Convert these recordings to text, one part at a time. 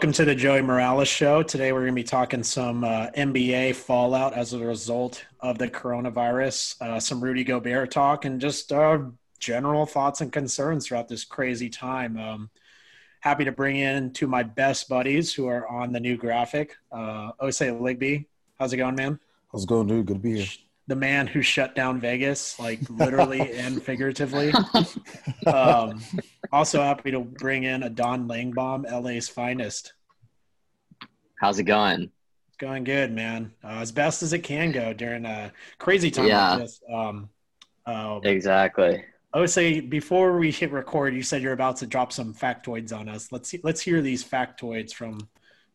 welcome to the Joey Morales Show. Today we're going to be talking some uh, NBA fallout as a result of the coronavirus, uh, some Rudy Gobert talk, and just uh, general thoughts and concerns throughout this crazy time. Um, happy to bring in two of my best buddies who are on the new graphic. Uh, Osei Ligby, how's it going, man? How's it going, dude? Good to be here. The man who shut down Vegas, like literally and figuratively. Um, also happy to bring in Adan Langbaum, LA's finest. How's it going? Going good, man. Uh, as best as it can go during a crazy time Yeah. like this. Um, uh, Exactly. I would say before we hit record, you said you're about to drop some factoids on us. Let's see, let's hear these factoids from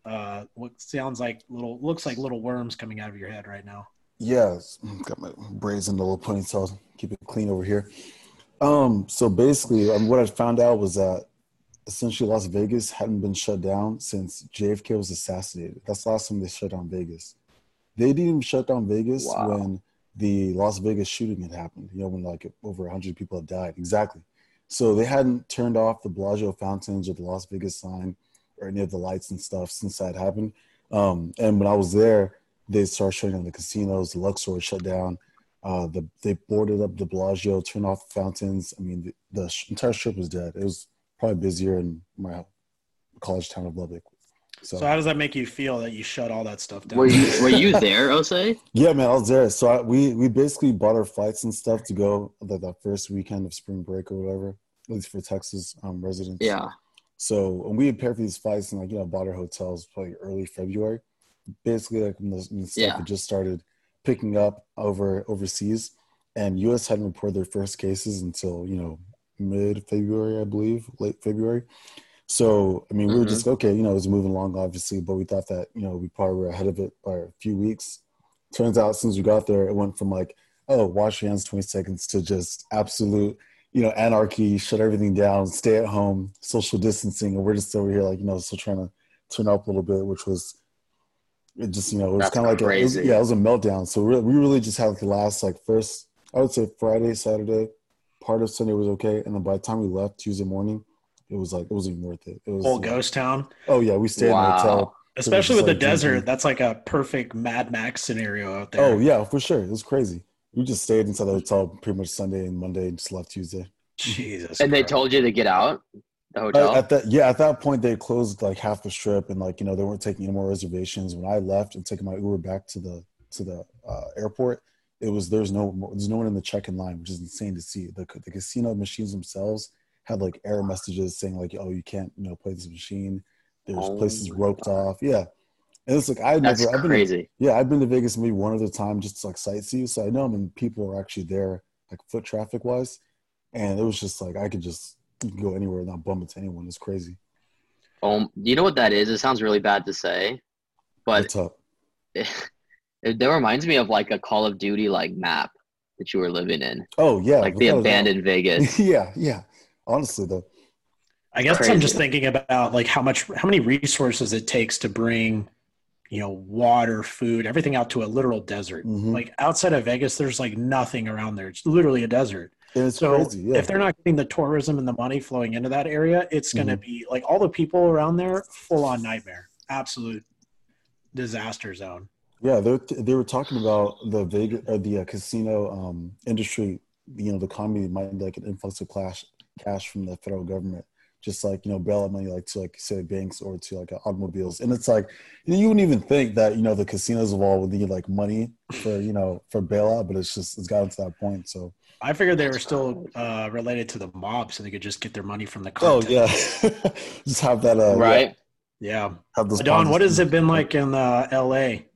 uh, what sounds like little looks like little worms coming out of your head right now. Yes, got my braids in the little ponytail. Keep it clean over here. Um, so basically, um, what I found out was that essentially Las Vegas hadn't been shut down since JFK was assassinated. That's the last time they shut down Vegas. They didn't even shut down Vegas Wow. when the Las Vegas shooting had happened. You know, when like over 100 people had died. Exactly. So they hadn't turned off the Bellagio fountains or the Las Vegas sign or any of the lights and stuff since that happened. Um, and when I was there, they started shutting down the casinos. The Luxor shut down. Uh, the, they boarded up the Bellagio, turned off the fountains. I mean, the, the sh- entire strip was dead. It was probably busier in my college town of Lubbock. So, So how does that make you feel that you shut all that stuff down? Were you were you there, Osei? yeah, man, I was there. So I, we we basically bought our flights and stuff to go the, the first weekend of spring break or whatever, at least for Texas um, residents. Yeah. So when we had prepared for these flights and like you know bought our hotels probably early February, basically like when the, when the stuff Yeah. had just started picking up over overseas, and U.S. hadn't reported their first cases until you know mid February, I believe, late February. So I mean, we were Mhm. just okay, you know, it was moving along obviously, but we thought that you know we probably were ahead of it by a few weeks. Turns out, since we got there, it went from like oh wash your hands 20 seconds to just absolute you know, anarchy, shut everything down, stay at home, social distancing, and we're just over here like, you know, still trying to turn up a little bit, which was it just, you know, it was kind of like a, it was- yeah, it was a meltdown. So we we really just had like the last like first, I would say Friday, Saturday, part of Sunday was okay, and then by the time we left Tuesday morning, it was like it wasn't even worth it. It was Whole like, ghost town, oh yeah, we stayed in the hotel. especially just with the like desert. drinking. That's like a perfect Mad Max scenario out there. Oh yeah, for sure, it was crazy. We just stayed inside the hotel pretty much Sunday and Monday, and just left Tuesday. Jesus. And they told you to get out the hotel. At that yeah at that point they closed like half the strip and like you know they weren't taking any more reservations. When i left and taking my uber back to the to the uh, airport it was there's no there's no one in the check-in line which is insane to see. The, the casino machines themselves had like error messages saying like oh you can't you know play this machine. There's Oh places roped off. Yeah. And it's like i That's never i've been to- crazy. yeah i've been to vegas maybe one other time just to like sightsee so i know when people are actually there like foot traffic wise and it was just like i could just go anywhere and not bump into anyone it's crazy Um, you know what that is? It sounds really bad to say, but What's up? it, it that reminds me of like a Call of Duty like map that you were living in, Oh yeah, like the without a abandoned Vegas. yeah, yeah. Honestly, though, I guess I'm just thinking about like how much, how many resources it takes to bring, you know, water, food, everything out to a literal desert. Mhm. Like outside of Vegas, there's like nothing around there. It's literally a desert. And it's So crazy. Yeah, if they're not getting the tourism and the money flowing into that area, it's going Mm-hmm. to be like all the people around there, full on nightmare, absolute disaster zone. yeah. They they were talking about the Vegas, uh, the uh, casino um, industry. You know, the economy might need like an influx of cash cash from the federal government, just like you know bailout money, like to like say banks or to like automobiles. And it's like you, know, you wouldn't even think that you know the casinos of all would need like money for you know for bailout, but it's just it's gotten to that point. So I figured they were still uh, related to the mob, so they could just get their money from the oh yeah, just have that uh, right? yeah. Have those Don, what has it been like in uh, L.A.?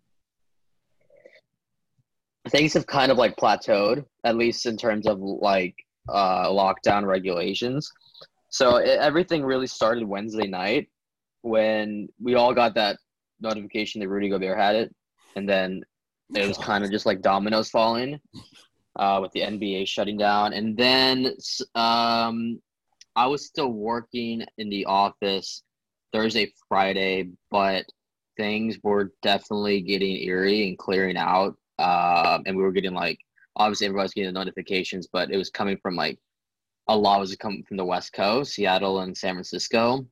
Things have kind of like plateaued, at least in terms of like uh, lockdown regulations. So it, everything really started Wednesday night when we all got that notification that Rudy Gobert had it, and then it was kind of just like dominoes falling uh, with the NBA shutting down. And then um, I was still working in the office Thursday, Friday, but things were definitely getting eerie and clearing out. Um, and we were getting like, obviously, everybody's getting the notifications, but it was coming from like a lot was coming from the West Coast, Seattle and San Francisco.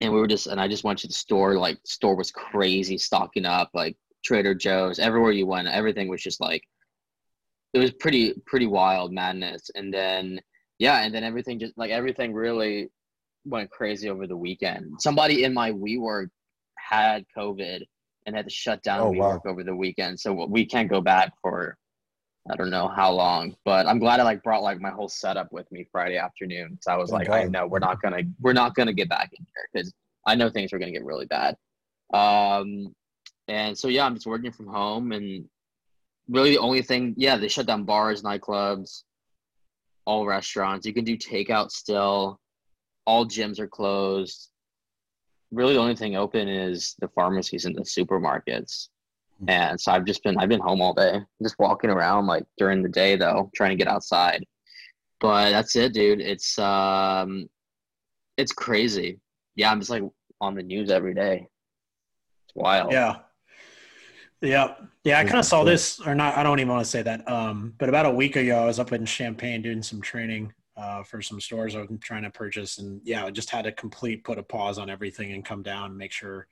and we were just and I just went to the store. Like store was crazy, stocking up. Like Trader Joe's, everywhere you went, everything was just like it was pretty pretty wild madness. And then yeah, and then everything just like everything really went crazy over the weekend. Somebody in my WeWork had COVID and had to shut down Oh, WeWork wow. over the weekend, so we can't go back for I don't know how long. But I'm glad I like brought like my whole setup with me Friday afternoon because I was like, I know we're not gonna we're not gonna get back in here because I know things are gonna get really bad. Um, and so yeah, I'm just working from home and really the only thing yeah they shut down bars, nightclubs, all restaurants. You can do takeout still. All gyms are closed. Really, the only thing open is the pharmacies and the supermarkets. Hmm. And so I've just been I've been home all day, just walking around like during the day though, trying to get outside. But that's it, dude. It's um, it's crazy. Yeah, I'm just like on the news every day. It's wild. Yeah. Yeah. Yeah. I kind of saw point. this, or not, I don't even want to say that. Um, but about a week ago, I was up in Champaign doing some training uh, for some stores I was trying to purchase. And yeah, I just had to complete put a pause on everything and come down and make sure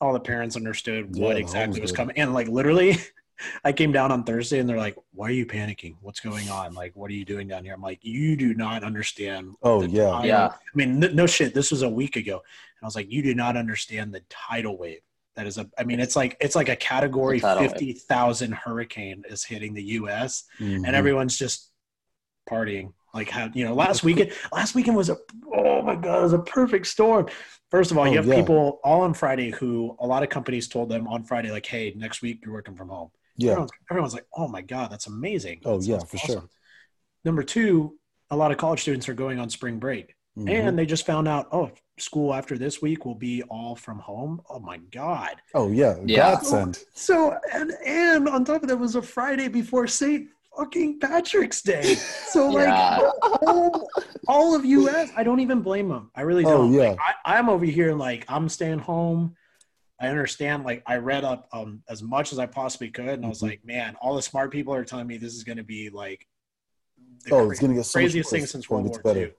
all the parents understood Yeah, what the exactly was good. coming. And like literally, I came down on Thursday and they're like, why are you panicking? What's going on? Like, what are you doing down here? I'm like, you do not understand. Oh, yeah. tidal- Yeah. I mean, n- no shit. This was a week ago. And I was like, you do not understand the tidal wave. That is a, I mean, it's like, it's like a category It's a 50,000 hurricane is hitting the US Mhm. and everyone's just partying. Like how, you know, last weekend, last weekend was a, oh my God, it was a perfect storm. First of all, you Oh, have yeah. people all on Friday who a lot of companies told them on Friday, like, hey, next week you're working from home. yeah. Everyone's, everyone's like, oh my God, that's amazing. Oh, That yeah, sounds for sure. Number two, a lot of college students are going on spring break. Mhm. And they just found out, oh, school after this week will be all from home. Oh my God. oh, yeah. Yeah. Godsend. So and and on top of that was a Friday before St. fucking Patrick's Day. So like Yeah. all, all of US, I don't even blame them. I really Oh, don't. yeah. Like, I, I'm over here like I'm staying home. I understand. Like I read up um, as much as I possibly could, and I was Mhm. like, man, all the smart people are telling me this is going to be like the Oh, cra- it's going to get so much craziest thing since World War better. II.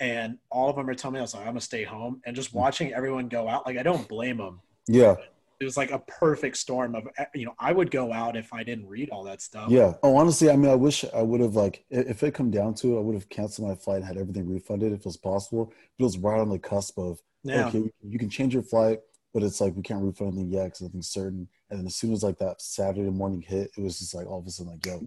And all of them are telling me I was like, I'm gonna stay home, and just watching everyone go out, like I don't blame them. Yeah. It was like a perfect storm of, eh, you know, I would go out if I didn't read all that stuff. Yeah. Oh, honestly, I mean, I wish I would have like if it come down to it, I would have canceled my flight and had everything refunded if it was possible. But it was right on the cusp of Yeah. okay, you can change your flight, but it's like we can't refund anything yet because nothing's certain. And then as soon as like that Saturday morning hit, it was just like all of a sudden like, yo,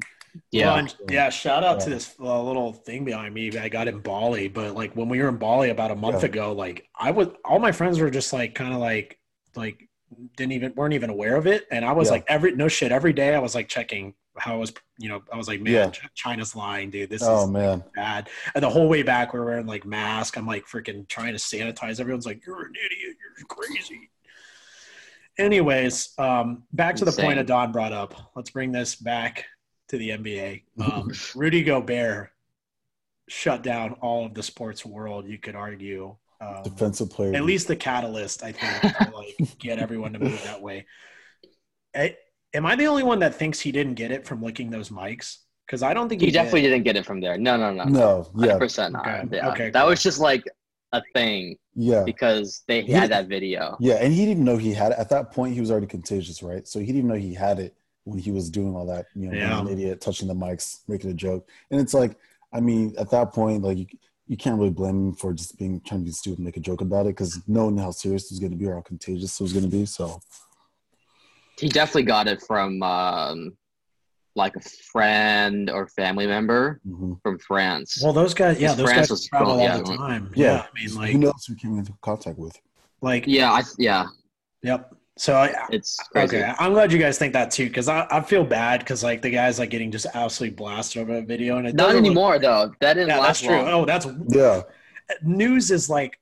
Yeah. Well, yeah. Shout out to this uh, little thing behind me. I got in Bali, but like when we were in Bali about a month Yeah. ago, like I was, all my friends were just like, kind of like, like didn't even weren't even aware of it, and I was Yeah. like every no shit every day I was like checking how I was, you know, I was like, man, Yeah. China's lying, dude. This oh is man, bad. And the whole way back, we're wearing like mask I'm like freaking trying to sanitize. Everyone's like, you're an idiot. You're crazy. Anyways, um, back to the point Insane. that Don brought up. Let's bring this back to the NBA. Um, Rudy Gobert shut down all of the sports world. You could argue. Um, defensive player. at least the catalyst, I think, to like get everyone to move that way. Eh, am I the only one that thinks he didn't get it from licking those mics? Because I don't think he, He definitely did. didn't get it from there. No, no, no. no, yeah, 100% not. Okay, Yeah. okay, that cool. was just like a thing yeah, because they He- had that video. yeah. And he didn't know he had it at that point. He was already contagious, right? So he didn't even know he had it when he was doing all that. You know, being Yeah. an idiot, touching the mics, making a joke. And it's like, I mean, at that point, like you, you can't really blame him for just being trying to be stupid, and make a joke about it, because knowing how serious it was going to be or how contagious it was going to be. So He definitely got it from um, like a friend or family member mhm. from France. Well, those guys, yeah, those France guys was travel cool, all yeah. the time. yeah. Yeah, I mean, like who like, knows who came into contact with? like, yeah, I yeah, yep. So I, it's crazy. okay, I'm glad you guys think that too, because I, I feel bad because like the guys like getting just absolutely blasted over a video, and it Not doesn't look- anymore though. That didn't yeah, last that's true. long. Oh, that's Yeah, news is like,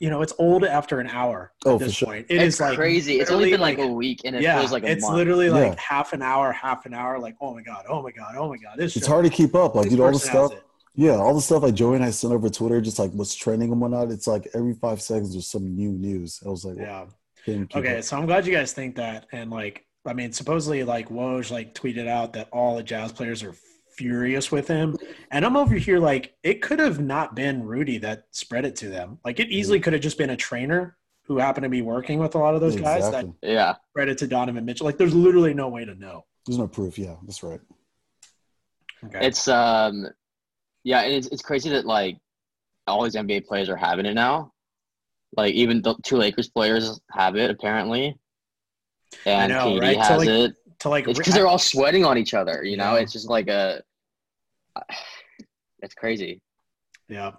you know, it's old after an hour at Oh, for this sure. point. It it's is like crazy. It's only been like, a week, and it yeah, feels like a it's month. literally like Yeah. half an hour, half an hour. Like, oh my god, oh my god, oh my god, this. it's show- hard to keep up. Like, this dude, all the stuff. Yeah, all the stuff like Joey and I sent over Twitter, just like what's trending and whatnot. It's like every five seconds there's some new news. I was like, Yeah. can't keep Okay, so I'm glad you guys think that, and like, I mean, supposedly like Woj like tweeted out that all the Jazz players are furious with him. And I'm over here like it could have not been Rudy that spread it to them. Like it easily could have just been a trainer who happened to be working with a lot of those guys that Yeah. spread it to Donovan Mitchell. Like there's literally no way to know. There's no proof. Yeah, that's right. Okay. It's um, yeah, and it's it's crazy that like all these NBA players are having it now. Like even the two Lakers players have it apparently, and know, KD right? So, has like, it. to like It's because they're all sweating on each other. You know, Yeah. it's just like a. It's crazy. yeah.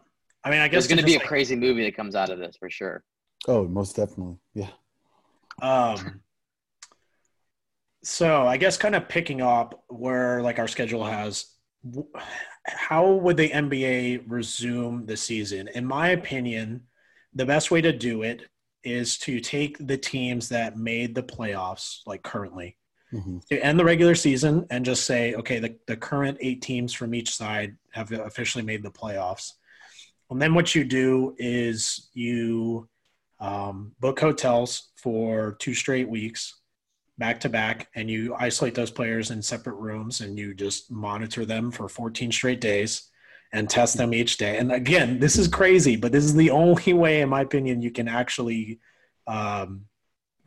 I mean, I guess There's going to to be a like, crazy movie that comes out of this for sure. Oh, most definitely. Yeah. Um, so I guess kind of picking up where like our schedule has, w- how would the NBA resume the season? In my opinion, the best way to do it is to take the teams that made the playoffs, like currently, hmm to end the regular season and just say, okay, the, the current eight teams from each side have officially made the playoffs. And then what you do is you um, book hotels for two straight weeks back to back, and you isolate those players in separate rooms and you just monitor them for 14 straight days and test them each day. And again, this is crazy, but this is the only way, in my opinion, you can actually um,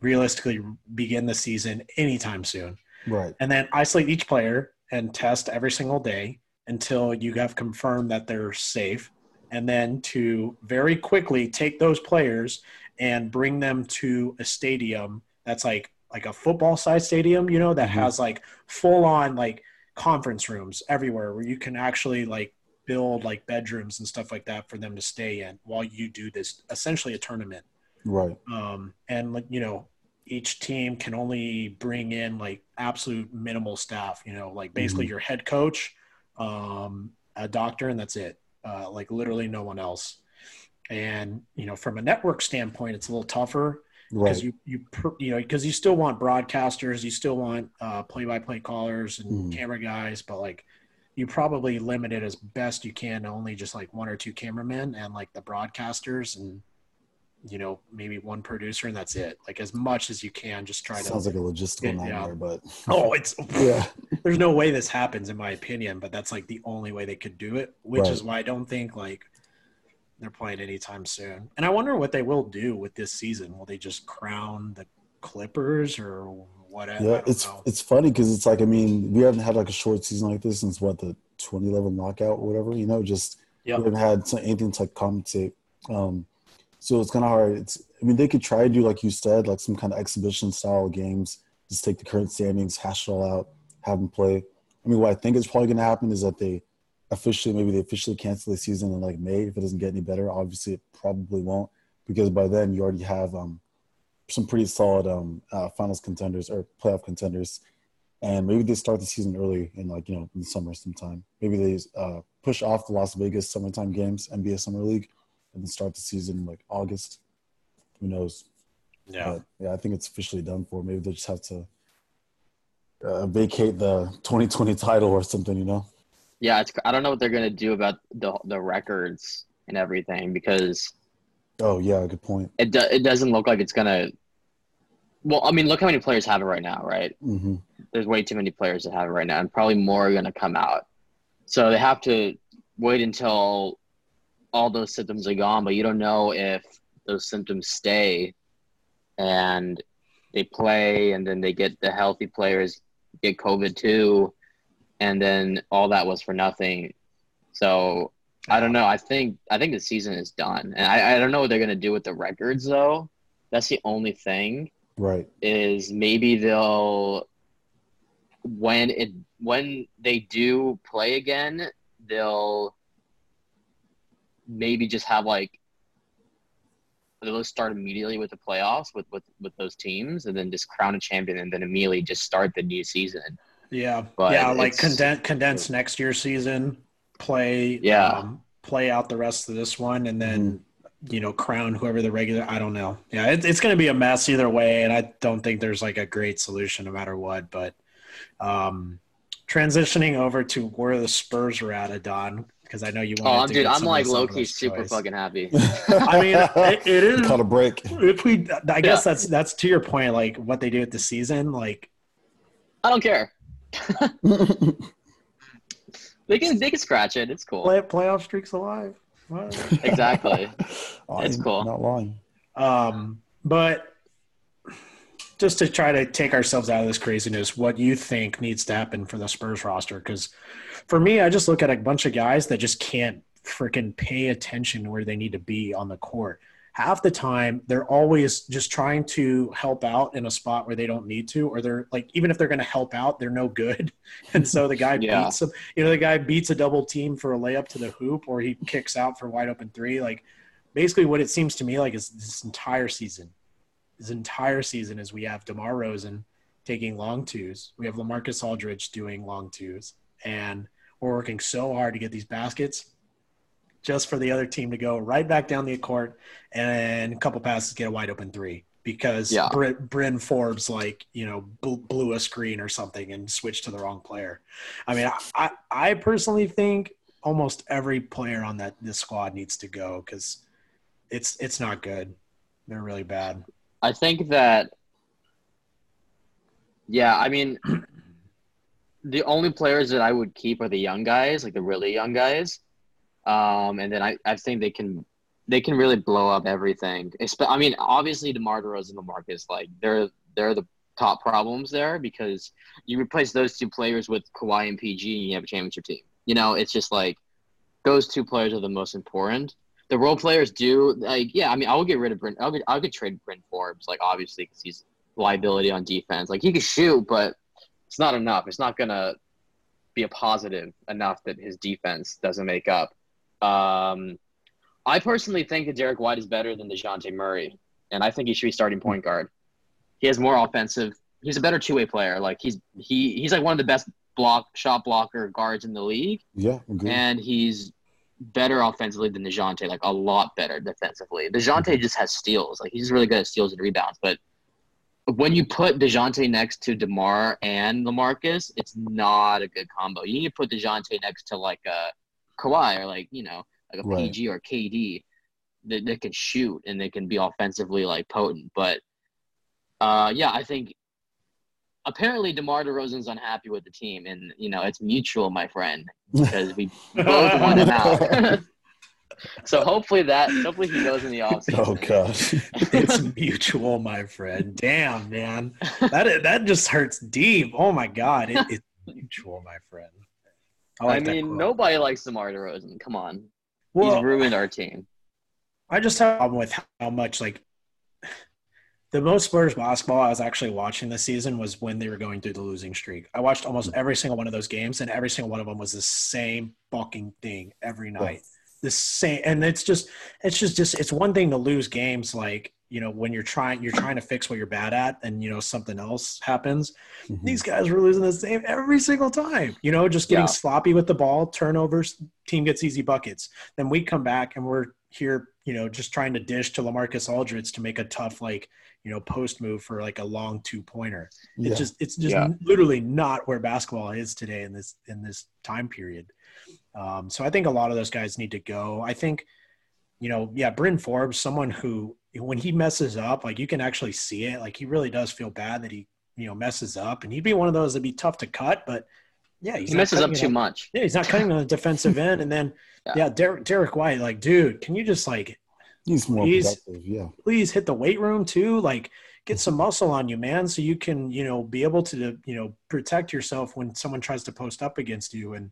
realistically begin the season anytime soon. Right. And then isolate each player and test every single day until you have confirmed that they're safe. And then to very quickly take those players and bring them to a stadium that's like like a football size stadium, you know, that Mhm. has like full on like conference rooms everywhere where you can actually like build like bedrooms and stuff like that for them to stay in while you do this essentially a tournament Right. um, and like you know each team can only bring in like absolute minimal staff you know like basically Mhm. your head coach um, a doctor and that's it uh, like literally no one else and you know from a network standpoint it's a little tougher because Right. you you per- you know because you still want broadcasters you still want uh, play-by-play callers and Mhm. camera guys but like you probably limit it as best you can only just like one or two cameramen and like the broadcasters and you know maybe one producer and that's it like as much as you can just try to. Sounds like a logistical Yeah. nightmare, but oh it's yeah. there's no way this happens in my opinion but that's like the only way they could do it which Right. is why i don't think like they're playing anytime soon and i wonder what they will do with this season will they just crown the clippers or whatever Yeah, it's it's funny because it's like I mean we haven't had like a short season like this since what the 2011 lockout or whatever. You know, just Yep. we haven't had some, anything to like compensate. Um, so it's kind of hard. It's I mean they could try to do like you said, like some kind of exhibition style games. Just take the current standings, hash it all out, have them play. I mean, what I think is probably going to happen is that they officially maybe they officially cancel the season in like May if it doesn't get any better. Obviously, it probably won't because by then you already have um, some pretty solid um, uh, finals contenders or playoff contenders, and maybe they start the season early in like you know in the summer sometime. Maybe they uh, push off the Las Vegas summertime games, NBA Summer League, and then start the season in, like August. Who knows? yeah But yeah, I think it's officially done for. Maybe they just have to uh, vacate the 2020 title or something. You know? Yeah, it's. I don't know what they're gonna do about the the records and everything because Oh yeah, good point. it do, it doesn't look like it's gonna. Well, I mean, look how many players have it right now, right? hmm There's way too many players that have it right now, and probably more are gonna come out. So they have to wait until all those symptoms are gone, but you don't know if those symptoms stay, and they play, and then they get the healthy players get COVID too, and then all that was for nothing. So I don't know. I think I think the season is done, and I, I don't know what they're gonna do with the records though. That's the only thing Right. is maybe they'll when it when they do play again, they'll maybe just have like they'll start immediately with the playoffs with, with with those teams and then just crown a champion and then immediately just start the new season. yeah But yeah like it's- condense condense next year's season play Yeah. um, play out the rest of this one and then you know crown whoever the regular i don't know yeah it, it's going to be a mess either way and i don't think there's like a great solution no matter what but um transitioning over to where the spurs are at Adan because i know you Oh, wanted I'm to dude, get I'm like this low key super choice. fucking happy. I mean, it, it is. Caught a break. If we, I guess Yeah. that's that's to your point. Like what they do at the season, like I don't care. They can they can scratch it. It's cool. Play, playoff streaks alive. What? Exactly. I It's cool. Not lying. Um, but just to try to take ourselves out of this craziness, what you think needs to happen for the Spurs roster? Because for me, I just look at a bunch of guys that just can't freaking pay attention where they need to be on the court. Half the time, they're always just trying to help out in a spot where they don't need to, or they're like, even if they're going to help out, they're no good. And so the guy Yeah. beats them. You know, the guy beats a double team for a layup to the hoop, or he kicks out for a wide open three. Like, basically, what it seems to me like is this entire season this entire season is we have DeMar DeRozan taking long twos. We have Lamarcus Aldridge doing long twos. And we're working so hard to get these baskets just for the other team to go right back down the court and a couple passes get a wide open three because Yeah. Br- Bryn Forbes like you know bl- blew a screen or something and switched to the wrong player. I mean, I, I, I personally think almost every player on that this squad needs to go because it's it's not good. They're really bad. I think that, yeah, I mean, the only players that I would keep are the young guys, like the really young guys. Um, and then I, I think they can they can really blow up everything. I mean, obviously DeMar DeRozan and LaMarcus, like they're they're the top problems there because you replace those two players with Kawhi and PG and you have a championship team. You know, it's just like those two players are the most important the role players do like yeah i mean i will get rid of brent i'll get, I'll get trade brent forbes like obviously because he's liability on defense like he can shoot but it's not enough it's not gonna be a positive enough that his defense doesn't make up um i personally think that derrick white is better than DeJounte murray and i think he should be starting point guard he has more offensive he's a better two-way player like he's he he's like one of the best block shot blocker guards in the league Yeah, agree. and he's better offensively than DeJounte, like a lot better defensively. DeJounte just has steals. Like he's really good at steals and rebounds. But when you put DeJounte next to DeMar and LaMarcus, it's not a good combo. You need to put DeJounte next to like a Kawhi or like, you know, like a Right. PG or KD that, that can shoot and they can be offensively like potent. But uh, yeah, I think apparently DeMar DeRozan's unhappy with the team and you know, it's mutual, my friend because we both want him out. so hopefully that hopefully he goes in the offseason. oh gosh. it's mutual, my friend. Damn, man, that that just hurts deep. Oh my god, it, it's mutual, my friend. I, like that mean, nobody likes DeMar DeRozan. Come on, Well, he's ruined our team. I just have a problem with how much like the most Spurs basketball I was actually watching this season was when they were going through the losing streak. I watched almost every single one of those games, and every single one of them was the same fucking thing every night. The same, and it's just, it's just, just, it's one thing to lose games like you know when you're trying, you're trying to fix what you're bad at, and you know something else happens. Mhm. These guys were losing the same every single time. You know, just getting Yeah. sloppy with the ball, turnovers, team gets easy buckets. Then we come back and we're here, you know, just trying to dish to Lamarcus Aldridge to make a tough, like, you know, post move for like a long two pointer. Yeah. It's just, it's just Yeah. literally not where basketball is today in this in this time period. Um, so I think a lot of those guys need to go. I think, you know, yeah, Bryn Forbes, someone who when he messes up, like you can actually see it. Like he really does feel bad that he, you know, messes up, and he'd be one of those that'd be tough to cut. But yeah, he's He messes up cutting it too much. Yeah, he's not cutting on the defensive end, and then Yeah. yeah, Derrick Derrick White, like, dude, can you just like He's more He's- productive. Yeah. please hit the weight room too like get some muscle on you man so you can you know be able to you know protect yourself when someone tries to post up against you and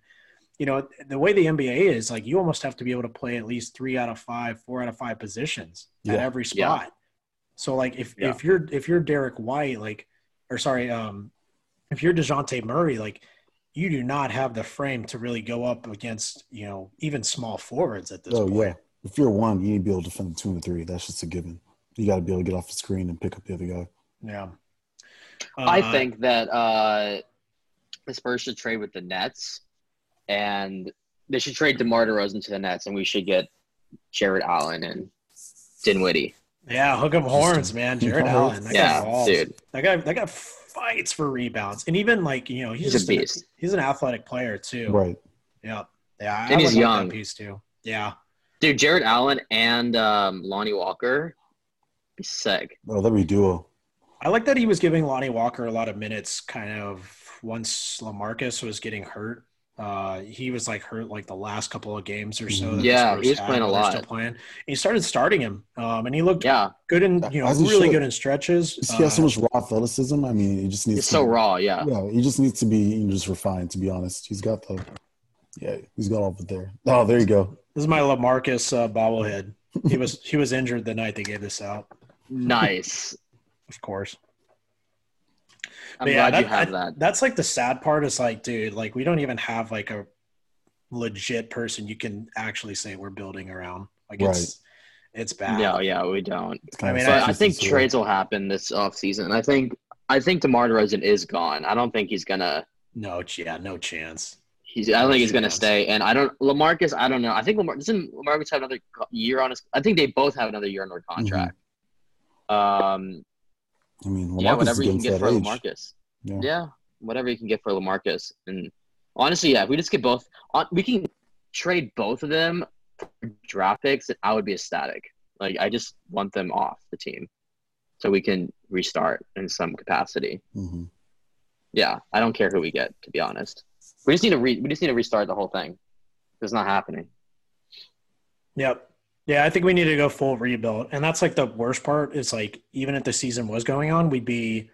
you know the way the nba is like you almost have to be able to play at least three out of five four out of five positions at Yeah. every Yeah. spot so like if Yeah. if you're if you're derrick white like or sorry um if you're DeJounte Murray, like you do not have the frame to really go up against, you know, even small forwards at this Oh point. yeah. If you're one, you need to be able to defend two and three. That's just a given. You got to be able to get off the screen and pick up the other guy. Yeah. I Uh, think that uh, the Spurs should trade with the Nets, and they should trade DeMar DeRozan to the Nets, and we should get Jarrett Allen and Dinwiddie. Yeah, hook up horns, man. Jarrett Allen. That guy Yeah, balls. dude. That guy that guy fights for rebounds. And even like, you know, he's, He's a just an- beast. he's an athletic player too. Right. Yeah. Yeah. I And he's young. That piece too. Yeah. Dude, Jarrett Allen and um, Lonnie Walker be sick. Oh, that'd be duo. I like that he was giving Lonnie Walker a lot of minutes kind of once Lamarcus was getting hurt. Uh, he was like hurt like the last couple of games or so. That Yeah, Spurs he was playing a lot. Still playing. And he started starting him, um, and he looked Yeah, good in you know As really should. good in stretches. He has so Uh, much raw athleticism. I mean, he just needs it's to so raw. Yeah. Yeah, he just needs to be you know, just refined. To be honest, he's got the yeah, he's got all of it there. Oh, there you go. This is my Lamarcus uh, bobblehead. He was he was injured the night they gave this out. Nice. Of course. I'm But yeah, glad you that- have I- that. That's like the sad part is like, dude, like we don't even have like a legit person you can actually say we're building around. Like it's it's bad. No, yeah, we don't. I mean, But sad I think see. trades will happen this offseason. And I think I think DeMar DeRozan is gone. I don't think he's gonna. No, yeah, no chance. He's. I don't think he's gonna stay. And I don't. Lamarcus. I don't know. I think Lamar doesn't Lamarcus have another year on his. I think they both have another year on their contract. Um. I mean, Lamarcus yeah, is whatever you can get for age. Lamarcus. Yeah. Yeah, whatever you can get for Lamarcus. And honestly, yeah, if we just get both, we can trade both of them for draft picks. I would be ecstatic. Like I just want them off the team, so we can restart in some capacity. hmm Yeah, I don't care who we get. To be honest, we just need to re- we just need to restart the whole thing. It's not happening. Yep. Yeah, I think we need to go full rebuild. And that's like the worst part is like even if the season was going on, we'd be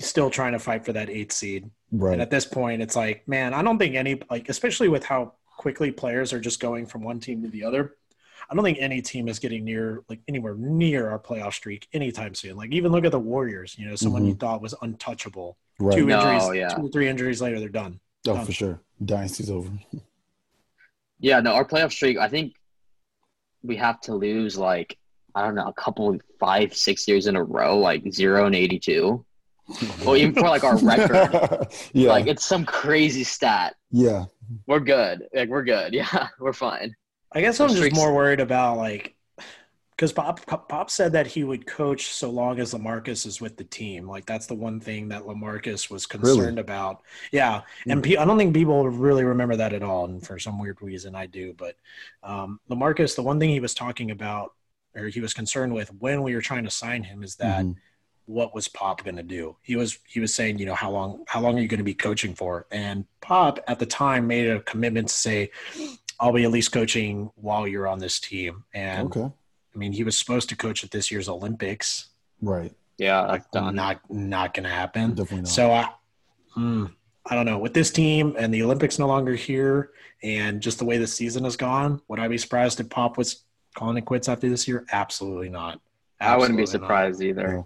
still trying to fight for that eighth seed. Right. And at this point, it's like, man, I don't think any like, especially with how quickly players are just going from one team to the other. I don't think any team is getting near like anywhere near our playoff streak anytime soon. Like even look at the Warriors. You know, someone you mm-hmm. thought was untouchable. right. Two No, injuries, yeah. two or three injuries later, they're done. oh, for sure. Dynasty's over. Yeah, no, our playoff streak. I think we have to lose like I don't know a couple five six years in a row, like zero and eighty two. Well, even for like our record, yeah. like it's some crazy stat. yeah. We're good. Like we're good. Yeah, we're fine. I guess The I'm just more worried about like because Pop Pop said that he would coach so long as Lamarcus is with the team. Like that's the one thing that Lamarcus was concerned about. Yeah, and pe- I don't think people really remember that at all. And for some weird reason, I do. But um, Lamarcus, the one thing he was talking about or he was concerned with when we were trying to sign him is that Mhm. what was Pop going to do? He was he was saying, you know, how long how long are you going to be coaching for? And Pop at the time made a commitment to say, I'll be at least coaching while you're on this team. And Okay. I mean, he was supposed to coach at this year's Olympics. Right. Yeah, that's done. Not not going to happen. Definitely not. So I, hmm, I don't know. With this team and the Olympics no longer here, and just the way the season has gone, would I be surprised if Pop was calling it quits after this year? Absolutely not. I wouldn't be Absolutely not. surprised either.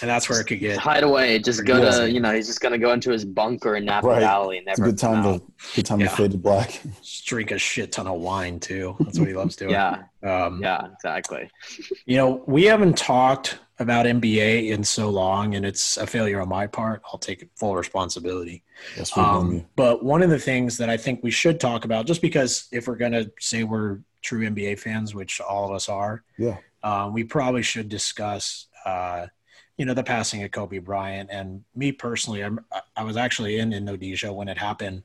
And that's where it could get. Hide away. Just go Yeah. to you know he's just gonna go into his bunker in Napa Right. Valley and it's a good time come out. to good time Yeah. to fade to black. drink a shit ton of wine too. That's what he loves doing. Yeah, Um, yeah, exactly. You know, we haven't talked about NBA in so long, and it's a failure on my part. I'll take full responsibility. That's what um, but one of the things that I think we should talk about, just because if we're going to say we're true NBA fans, which all of us are, Yeah. uh, we probably should discuss, uh, you know, the passing of Kobe Bryant. And me personally, I'm, I was actually in Indonesia when it happened,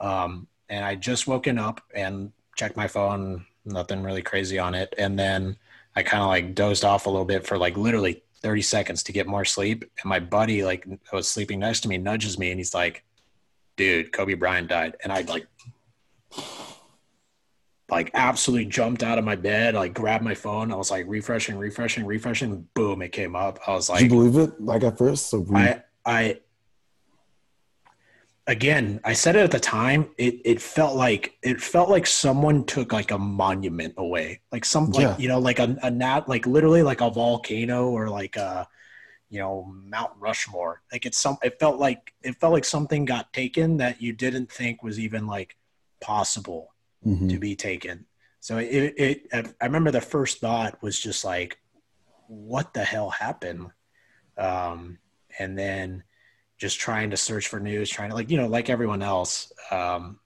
um, and I just woken up and checked my phone. Nothing really crazy on it, and then I kind of like dozed off a little bit for like literally 30 seconds to get more sleep. And my buddy, like, I was sleeping next to me, nudges me, and he's like, "Dude, Kobe Bryant died," and I like like absolutely jumped out of my bed, like grabbed my phone. I was like refreshing, refreshing, refreshing. Boom, it came up. I was like, Did you believe it? Like at first, so we, I, I, again, I said it at the time. It it felt like it felt like someone took like a monument away, like some like Yeah. you know like a a nat like literally like a volcano or like a you know Mount Rushmore. Like it's some. It felt like it felt like something got taken that you didn't think was even like possible Mhm. to be taken. So it, it, I remember the first thought was just like, what the hell happened? Um, and then just trying to search for news, trying to like, you know, like everyone else. Um,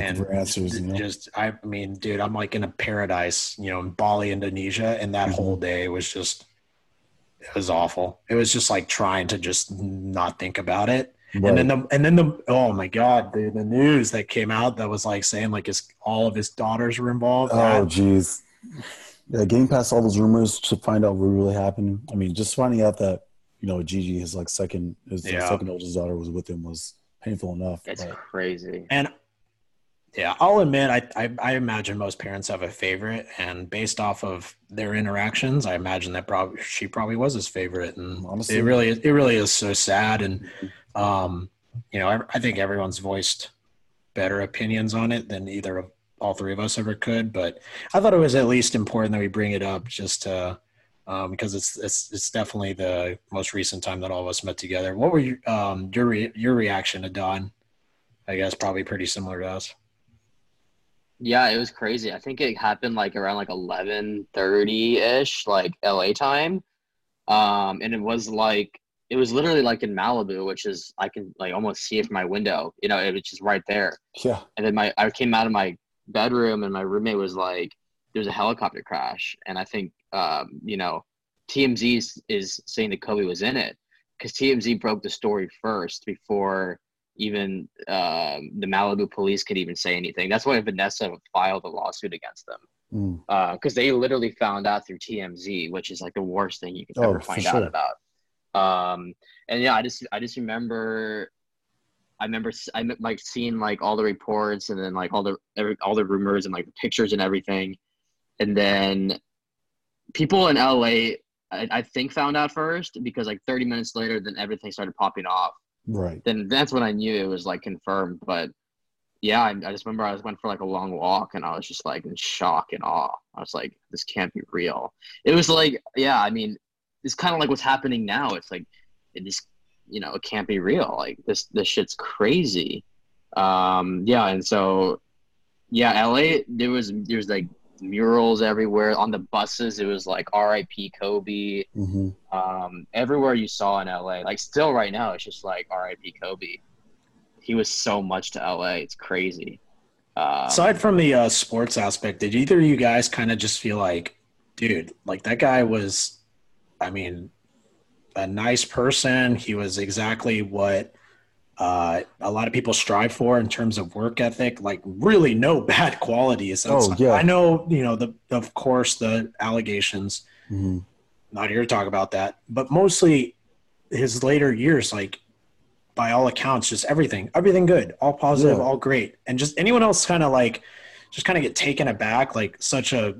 and for answers. You know, just, I mean, dude, I'm like in a paradise, you know, in Bali, Indonesia. And that Mhm. whole day was just, it was awful. It was just like trying to just not think about it Right. and then the and then the oh my god the, the news that came out that was like saying like his all of his daughters were involved oh, That- jeez. Yeah, getting past all those rumors to find out what really happened. I mean, just finding out that you know Gigi, his like second, his like, second oldest daughter, was with him was painful enough. That's but crazy. And yeah, I'll admit, I, I I imagine most parents have a favorite, and based off of their interactions, I imagine that probably she probably was his favorite, and Honestly. it really it really is so sad, and mm-hmm. Um, you know, I, I think everyone's voiced better opinions on it than either of all three of us ever could, but I thought it was at least important that we bring it up just to. Um, because it's, it's it's definitely the most recent time that all of us met together. What were you, um, your re- your reaction to Don? I guess probably pretty similar to us. Yeah, it was crazy. I think it happened like around like eleven thirty ish, like LA time. Um, and it was like it was literally like in Malibu, which is I can like almost see it from my window. You know, it was just right there. yeah, And then my I came out of my bedroom and my roommate was like, "There's a helicopter crash," and I think um, you know, TMZ is, is saying that Kobe was in it because TMZ broke the story first before even um, the Malibu police could even say anything. That's why Vanessa filed a lawsuit against them Mm. because they literally found out through TMZ, which is like the worst thing you can Oh, ever find out about. Um, and yeah, I just I just remember, I remember I like seeing like all the reports and then like all the every, all the rumors and like the pictures and everything, and then people in LA I, I think found out first because like 30 minutes later, then everything started popping off right. then that's when I knew it was like confirmed. But yeah, I, I just remember I was went for like a long walk and I was just like in shock and awe. I was like, this can't be real. It was like, yeah, I mean, it's kind of like what's happening now. It's like, it just, you know, it can't be real. Like this, this shit's crazy. Um, yeah, and so, yeah, LA, there was there's like murals everywhere on the buses. It was like R.I.P. Kobe hmm um, everywhere you saw in LA, like still right now, it's just like R.I.P. Kobe. He was so much to LA. It's crazy. Um, Aside from the uh, sports aspect, did either of you guys kind of just feel like, dude, like that guy was, I mean, a nice person. He was exactly what uh, a lot of people strive for in terms of work ethic. Like, really, no bad qualities. Oh, yeah. I know, you know, the of course the allegations. hmm Not here to talk about that, but mostly his later years, like by all accounts, just everything, everything good, all positive, Yeah. all great. And just anyone else kind of like, just kind of get taken aback, like such a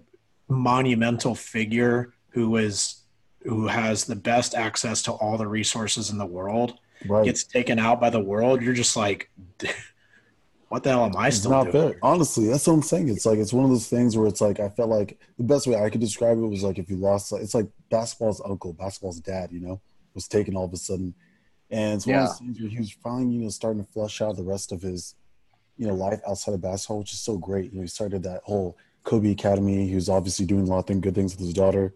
monumental figure who was, who has the best access to all the resources in the world Right. gets taken out by the world. You're just like, what the hell am I it's still not doing? fair. Honestly, that's what I'm saying. It's like it's one of those things where it's like I felt like the best way I could describe it was like if you lost, like, it's like basketball's uncle, basketball's dad, you know, was taken all of a sudden, and it's one of those things where he was finally, you know, starting to flush out the rest of his, you know, life outside of basketball, which is so great. You know, he started that whole Kobe Academy. He was obviously doing a lot of thing, good things with his daughter.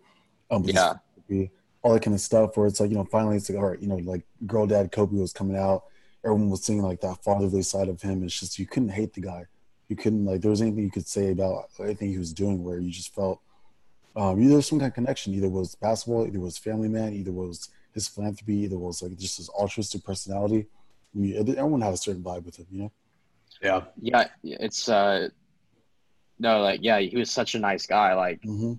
Um, Yeah. Kobe, all that kind of stuff. Where it's like, you know, finally it's like, all right, you know, like girl dad Kobe was coming out. Everyone was seeing like that fatherly side of him. It's just you couldn't hate the guy. You couldn't like there was anything you could say about anything he was doing where you just felt um, you either some kind of connection. Either was basketball, either was family man, either was his philanthropy, either was like just his altruistic personality. I mean, everyone had a certain vibe with him, you know. Yeah. yeah, it's uh, no, like yeah, he was such a nice guy. Like hmm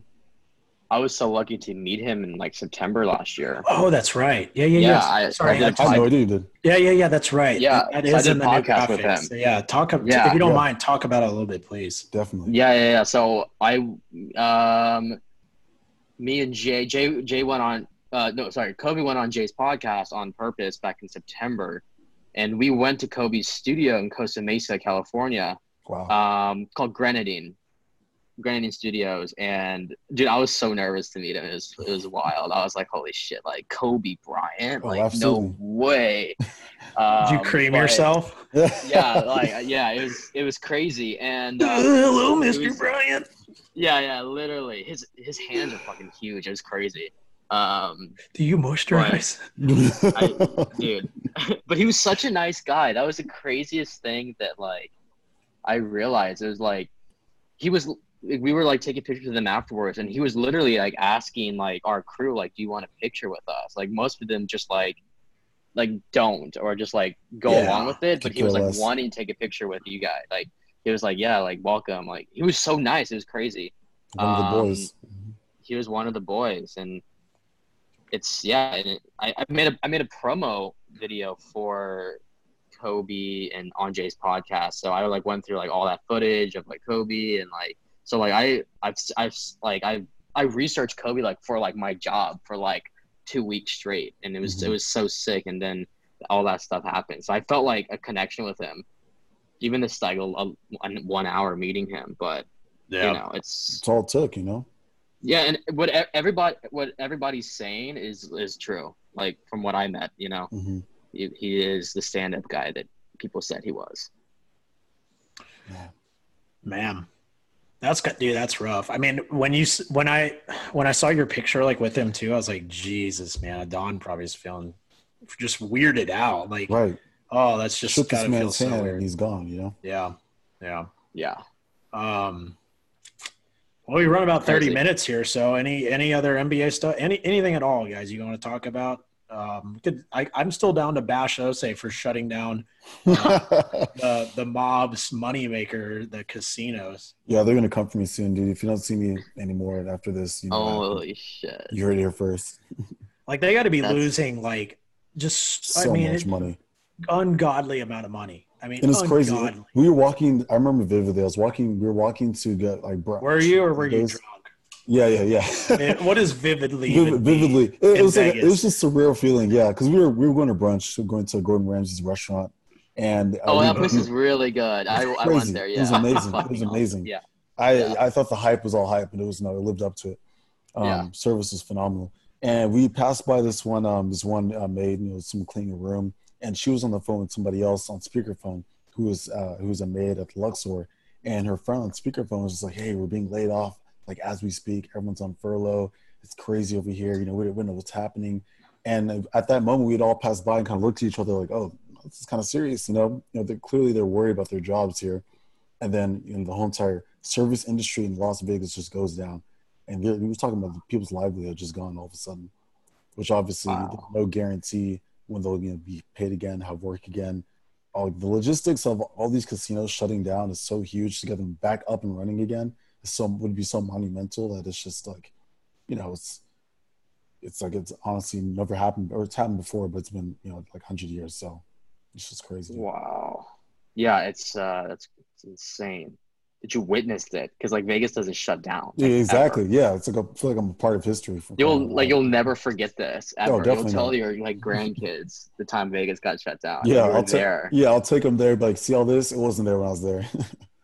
I was so lucky to meet him in like September last year. Oh, that's right. Yeah. Yeah. Yeah. Yeah, I- Sorry. I did a that's- I had you did. Yeah, yeah, yeah. That's right. Yeah, that so I did in a the podcast with graphics. him. Yeah, talk. ab- Yeah. if you don't Yeah. mind, talk about it a little bit, please. Definitely. Yeah, yeah, yeah. So I, um, me and Jay, Jay, Jay went on. Uh, no, sorry, Kobe went on Jay's podcast on purpose back in September, and we went to Kobe's studio in Costa Mesa, California, Wow. um, called Granity, Granity Studios. And dude, I was so nervous to meet him. It was, it was wild. I was like, holy shit, like Kobe Bryant, Oh, like no way. Did Um, you cream but- yourself? Yeah, like yeah, it was it was crazy, and uh, Hello, Mr. was- Bryant. yeah, yeah, literally. His his hands are fucking huge. It was crazy. Um, Do you moisturize? dude. but he was such a nice guy. That was the craziest thing that like I realized. It was like he was we were like taking pictures of them afterwards and he was literally like asking like our crew like do you want a picture with us like most of them just like like don't or just like go Yeah, along with it but he was like less. wanting to take a picture with you guys like he was like yeah like welcome like he was so nice it was crazy One of the Um, boys. he was one of the boys and it's yeah and it, I, I made a i made a promo video for Kobe and on Jay's podcast. So I like went through like all that footage of like Kobe and like so like I I've I've like I I researched Kobe like for like my job for like two weeks straight, and it was Mhm. it was so sick. And then all that stuff happened, so I felt like a connection with him. Even this like a, a, one hour meeting him, but you know it's It's all it took, you know. yeah, and what e- everybody what everybody's saying is is true. Like from what I met, you know, hmm he, he is the stand up guy that people said he was. Yeah. Man, that's good, dude. That's rough. I mean, when you when I when I saw your picture like with him too, I was like, Jesus, man. Don probably is feeling just weirded out. Like, Right. oh, that's just Shook this gotta feel so hand and weird. he's gone, you know. Yeah, yeah. Yeah. Um, well, we run about thirty Crazy. minutes here. So, any any other NBA stuff? Any anything at all, guys? You want to talk about? Um, could, I, I'm still down to bash Ose for shutting down the the mob's moneymaker, the casinos. yeah, they're gonna come for me soon, dude. If you don't see me anymore after this, you know. Holy shit. you heard it here first. Like they got to be That's- losing like just So I mean much it- money. ungodly amount of money. I mean, And it's crazy. We were walking. I remember vividly. I was walking. We were walking to get like. brunch. Were you or were you drunk? Yeah, yeah, yeah. It- what is vividly? Vivid, vividly, it, it in was like, it was just a surreal feeling. Yeah, because we were we were going to brunch. We were going to Gordon Ramsay's restaurant, and uh, Oh, we- that place is really good. I, I went there. It Yeah, was amazing. It was amazing. Yeah, I Yeah. I thought the hype was all hype, but it was no, it lived up to it. Um, Yeah. Service was phenomenal, and we passed by this one um this one uh, maid, you know, some cleaning a room, and she was on the phone with somebody else on speakerphone who was uh, who was a maid at the Luxor, and her friend on speakerphone was just like, "Hey, we're being laid off like as we speak. Everyone's on furlough. It's crazy over here. You know, we don't, know what's happening." And at that moment, we'd all pass by and kind of looked at each other like, "Oh, this is kind of serious." You know, you know, they're clearly they're worried about their jobs here and then you know the whole entire service industry in Las Vegas just goes down. And we was talking about the people's livelihood just gone all of a sudden, which obviously Wow. no guarantee when they'll you know, be paid again, have work again. All the logistics of all these casinos shutting down is so huge to get them back up and running again. Is so would be so monumental that it's just like, you know, it's it's like it's honestly never happened or it's happened before, but it's been you know like hundred years. So it's just crazy. wow. Yeah, it's uh, that's it's insane that you witnessed it because like Vegas doesn't shut down. Yeah, exactly. ever. Yeah, it's like I feel like I'm a part of history. For You'll like you'll never forget this ever. you'll definitely tell not. your like grandkids the time Vegas got shut down. Yeah, I'll take. Yeah, I'll take them there. But like, see all this? It wasn't there when I was there.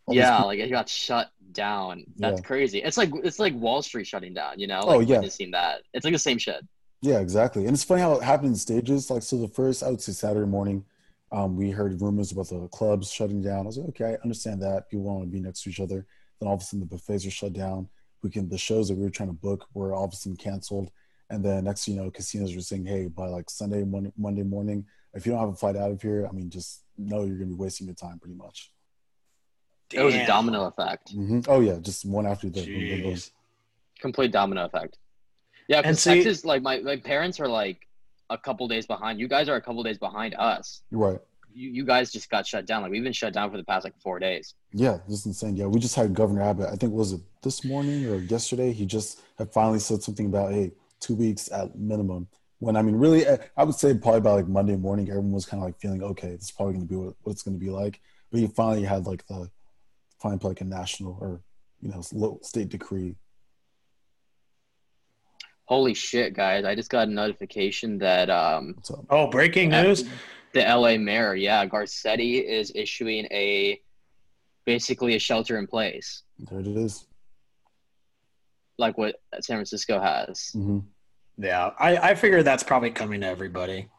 Yeah, like it got shut down. That's Yeah. crazy. It's like it's like Wall Street shutting down. You know, Oh, like yeah. witnessing that. It's like the same shit. yeah, exactly. And it's funny how it happened in stages. Like, so the first, I would say Saturday morning, um, we heard rumors about the clubs shutting down. I was like, okay, I understand that. People want to be next to each other. Then all of a sudden, the buffets are shut down. We can the shows that we were trying to book were all of a sudden canceled. And then next, you know, casinos were saying, hey, by like Sunday, Monday morning, if you don't have a flight out of here, I mean, just know you're going to be wasting your time pretty much. It was a domino effect. hmm Oh yeah, just one after the. boom, boom, boom. Complete domino effect. Yeah, And because see- Texas, like my, my parents are like a couple days behind. You guys are a couple days behind us. Right. You, you guys just got shut down. Like we've been shut down for the past like four days. Yeah, this is insane. Yeah, we just had Governor Abbott. I think was it this morning or yesterday? He just had finally said something about hey, two weeks at minimum. When I mean, really, I I would say probably by like Monday morning, everyone was kind of like feeling okay. This is probably going to be what, what it's going to be like. But he finally had like the finally put like a national or you know low state decree. Holy shit, guys! I just got a notification that um Oh, breaking news! the LA mayor, yeah, Garcetti is issuing a basically a shelter in place, There it is. like what San Francisco has. hmm Yeah, I, I figure that's probably coming to everybody.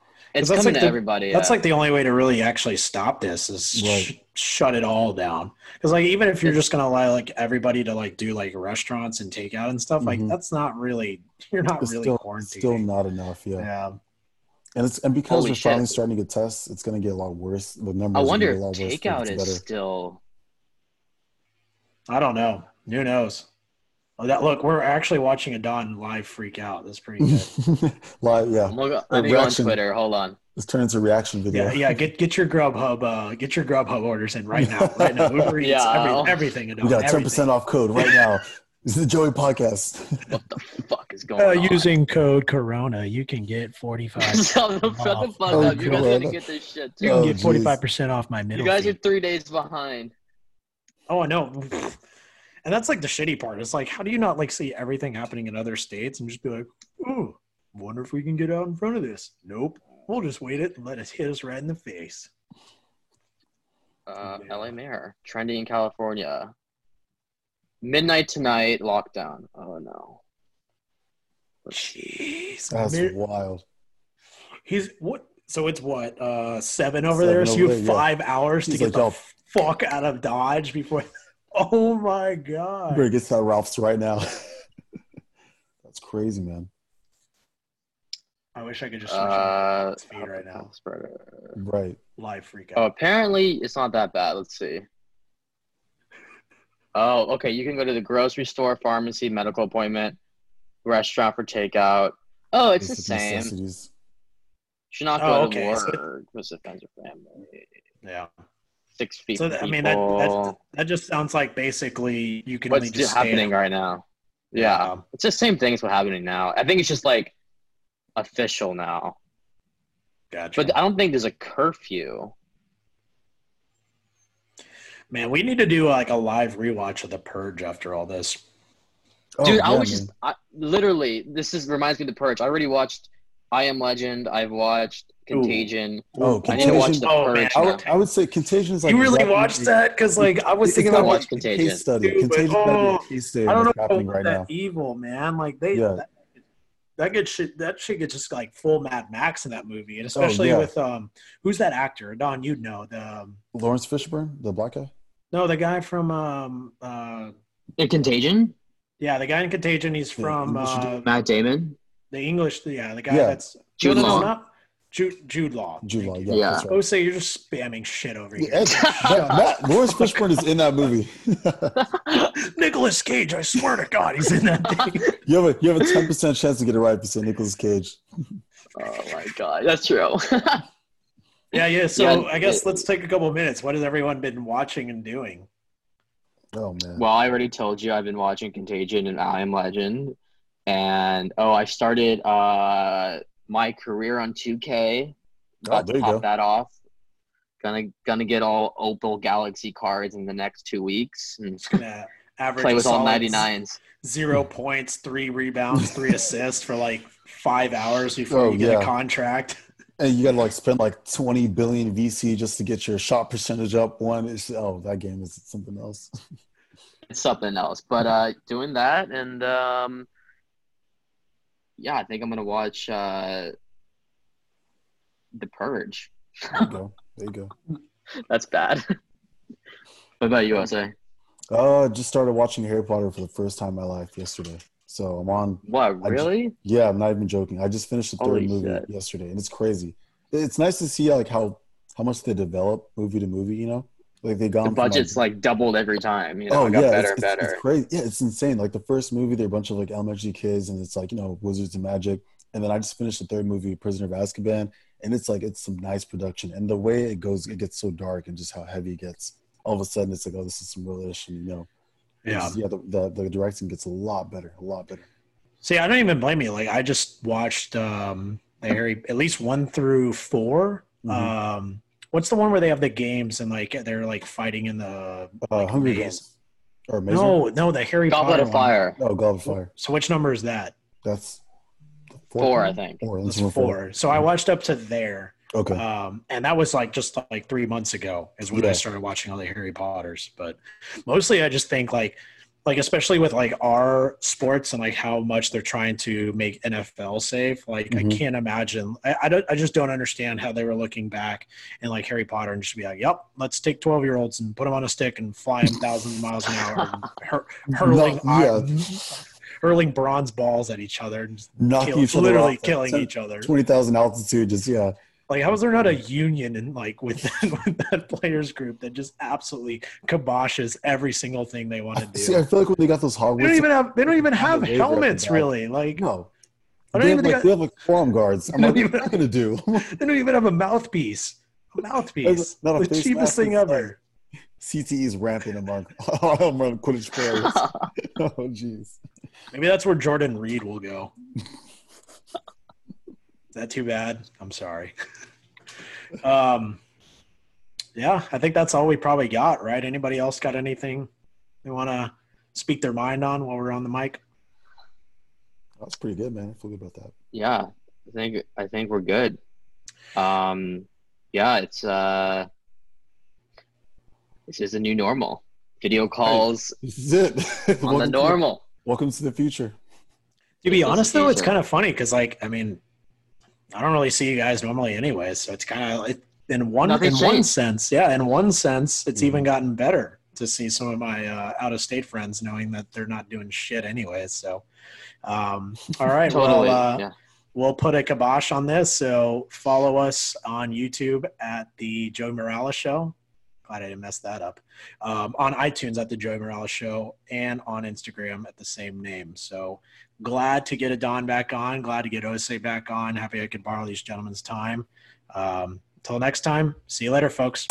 It's that's coming like to the- everybody. That's yeah. like the only way to really actually stop this is sh- shut it all down. Because like even if you're just gonna allow like everybody to like do like restaurants and takeout and stuff, like Mhm. that's not really you're not It's really still quarantining. still not enough. Yeah. yeah. and it's and because Holy we're finally starting to get tests, it's going to get a lot worse. The numbers. I wonder gonna if get a lot worse before it takeout gets is still. I don't know. Who knows? Oh, that look, we're actually watching Adan live freak out. That's pretty good. Live, yeah. Look, A let me go on. Twitter. Hold on. Let's turn into a reaction video. yeah, yeah. Get get your Grubhub, uh, get your Grubhub orders in right now, right now. Uber Eats, Yeah, every, I'll- everything. We got ten percent off code right now. This is the Joey podcast. What the fuck is going Uh, on? using code Corona, you can get forty five. Shut the shut the fuck Oh, up. You guys God. gotta get this shit You too. can Oh, get geez. forty five percent off my middle. You guys fee. are three days behind. Oh, I know. And that's like the shitty part. It's like, how do you not like see everything happening in other states and just be like, ooh, wonder if we can get out in front of this? Nope. We'll just wait it and let it hit us right in the face. Uh, Yeah. LA Mayor trending in California. Midnight tonight lockdown. Oh no. Jeez. That's Mid- wild. He's what? So it's what? Uh, seven over Seven there. So over you have there, yeah. five hours to get like, the "Yo." fuck out of Dodge before. Oh my god. Better get to that Ralph's right now. That's crazy, man. I wish I could just switch Uh, on speed right now. Spreader. Right. Live freak out. Oh, apparently it's not that bad. Let's see. Oh, okay. You can go to the grocery store, pharmacy, medical appointment, restaurant for takeout. Oh, it's the Basic same. necessities. Should not Oh, go okay, to so- work. What's the friends or family? Yeah. Six feet. So from th- I mean that, that that just sounds like basically you can what's only just happening stay right now. Yeah. it's the same thing as what's happening now. I think it's just like official now, Gotcha. but I don't think there's a curfew. Man, we need to do like a live rewatch of The Purge after all this. Oh, Dude, I was man. just I, literally. This is reminds me of the Purge. I already watched I Am Legend. I've watched Contagion. Oh, I need to watch Contagion. the Oh, Purge. man. I would, I would say Contagion is like you really exactly- watched that? Because like I was thinking about watch like, Contagion. Case study. Dude, Contagion gotta oh, a case study I don't know what's happening about right that now. evil man. Like they Yeah. that, that gets shit. That shit gets just like full Mad Max in that movie, and especially yeah. with um, who's that actor? Don, you'd know the um, Laurence Fishburne, the black guy. no, the guy from um, uh, In Contagion, yeah, the guy in Contagion. He's from English uh, Matt Damon, the English. Yeah, the guy Yeah. that's Jude Law. Not Jude, Jude Law. Jude Law. Yeah. Yeah. I right. would say you're just spamming shit over here. Yeah, that- that- Laurence Fishburne is in that movie. Nicolas Cage, I swear to God, he's in that thing. you have a you have a ten percent chance to get it right if you say Nicolas Cage. Oh my god, that's true. yeah, yeah. So Yeah, I guess it- let's take a couple minutes. What has everyone been watching and doing? Oh man. well, I already told you I've been watching Contagion and I Am Legend, and oh, I started uh my career on 2K. Oh, About there to you pop go. that off. Gonna gonna get all Opal Galaxy cards in the next two weeks and Just gonna average play a with all 99s. Zero points, three rebounds, three assists for like five hours before Oh, you get yeah. a contract. And you gotta like spend like twenty billion VC just to get your shot percentage up. One is oh that game is something else. It's something else. But uh doing that and um yeah, I think I'm gonna watch uh The Purge. There you go. There you go. That's bad. what about you, Jose? Uh, just started watching Harry Potter for the first time in my life yesterday. So I'm on. What, I ju- really? Yeah, I'm not even joking. I just finished the third Holy movie shit. yesterday, and it's crazy. It's nice to see like how how much they develop movie to movie. You know, like they gone The from, budget's like doubled every time. You know, it got Oh, yeah, better it's, and it's- better. It's crazy. Yeah, it's insane. Like the first movie, they're a bunch of like elementary kids, and it's like you know wizards and magic. And then I just finished the third movie, Prisoner of Azkaban, and it's like it's some nice production. And the way it goes, it gets so dark, and just how heavy it gets. All of a sudden, it's like, oh, this is some real issue. You know, Yeah. just- yeah. The, the the directing gets a lot better, a lot better. See, I don't even blame you. Like I just watched um the Harry at least one through 4 Mhm. Um what's the one where they have the games and like they're like fighting in the Uh, like, Hungry? Games or Mazer? No, no, the Harry Goblet Potter of one. Fire. No, Goblet of Fire. So which number is that? That's the fourth Four. I think. Four. That's That's number four. So I watched up to there. Okay. Um, and that was like just like three months ago is when I started watching all the Harry Potters. But mostly I just think like like especially with like our sports and like how much they're trying to make NFL safe. Like Mhm. I can't imagine. I, I don't. I just don't understand how they were looking back and like Harry Potter and just be like, "Yep, let's take twelve year olds and put them on a stick and fly them thousands of miles an hour, and hur- hurling No, yeah. hurling bronze balls at each other and just kill, each other literally killing each other." 20,000 altitude, just yeah. Like, how is there not a union in like with with that players group that just absolutely kiboshes every single thing they want to do? See, I feel like when they got those they don't even have they don't even have helmets really. Like no, I they don't have, even like, think they have like forearm guards. I'm like, don't what even- are gonna do? they don't even have a mouthpiece. A mouthpiece, Not a the face cheapest thing ever. CTE is rampant among among Quidditch players. oh, jeez. Maybe that's where Jordan Reed will go. Is that too bad? I'm sorry. um, yeah, I think that's all we probably got, right? Anybody else got anything they want to speak their mind on while we're on the mic? That's pretty good, man. I feel good about that. Yeah, I think I think we're good. Um, yeah, it's uh, this is a new normal. Video calls This is it. on the to- normal. welcome to the future. To be honest, though, it's kind of funny because, like, I mean, I don't really see you guys normally, anyway, So it's kind of it, in one in Nothing's one sense, yeah. In one sense, it's Mhm. even gotten better to see some of my uh, out of state friends knowing that they're not doing shit anyways. So, um, all right, Totally. well, uh, yeah. we'll put a kibosh on this. So follow us on YouTube at the Joe Morales Show. Glad I didn't mess that up. Um, on iTunes at the Joey Morales Show and on Instagram at the same name. So glad to get Adan back on. Glad to get Ose back on. Happy I could borrow these gentlemen's time. Um, until next time, see you later, folks.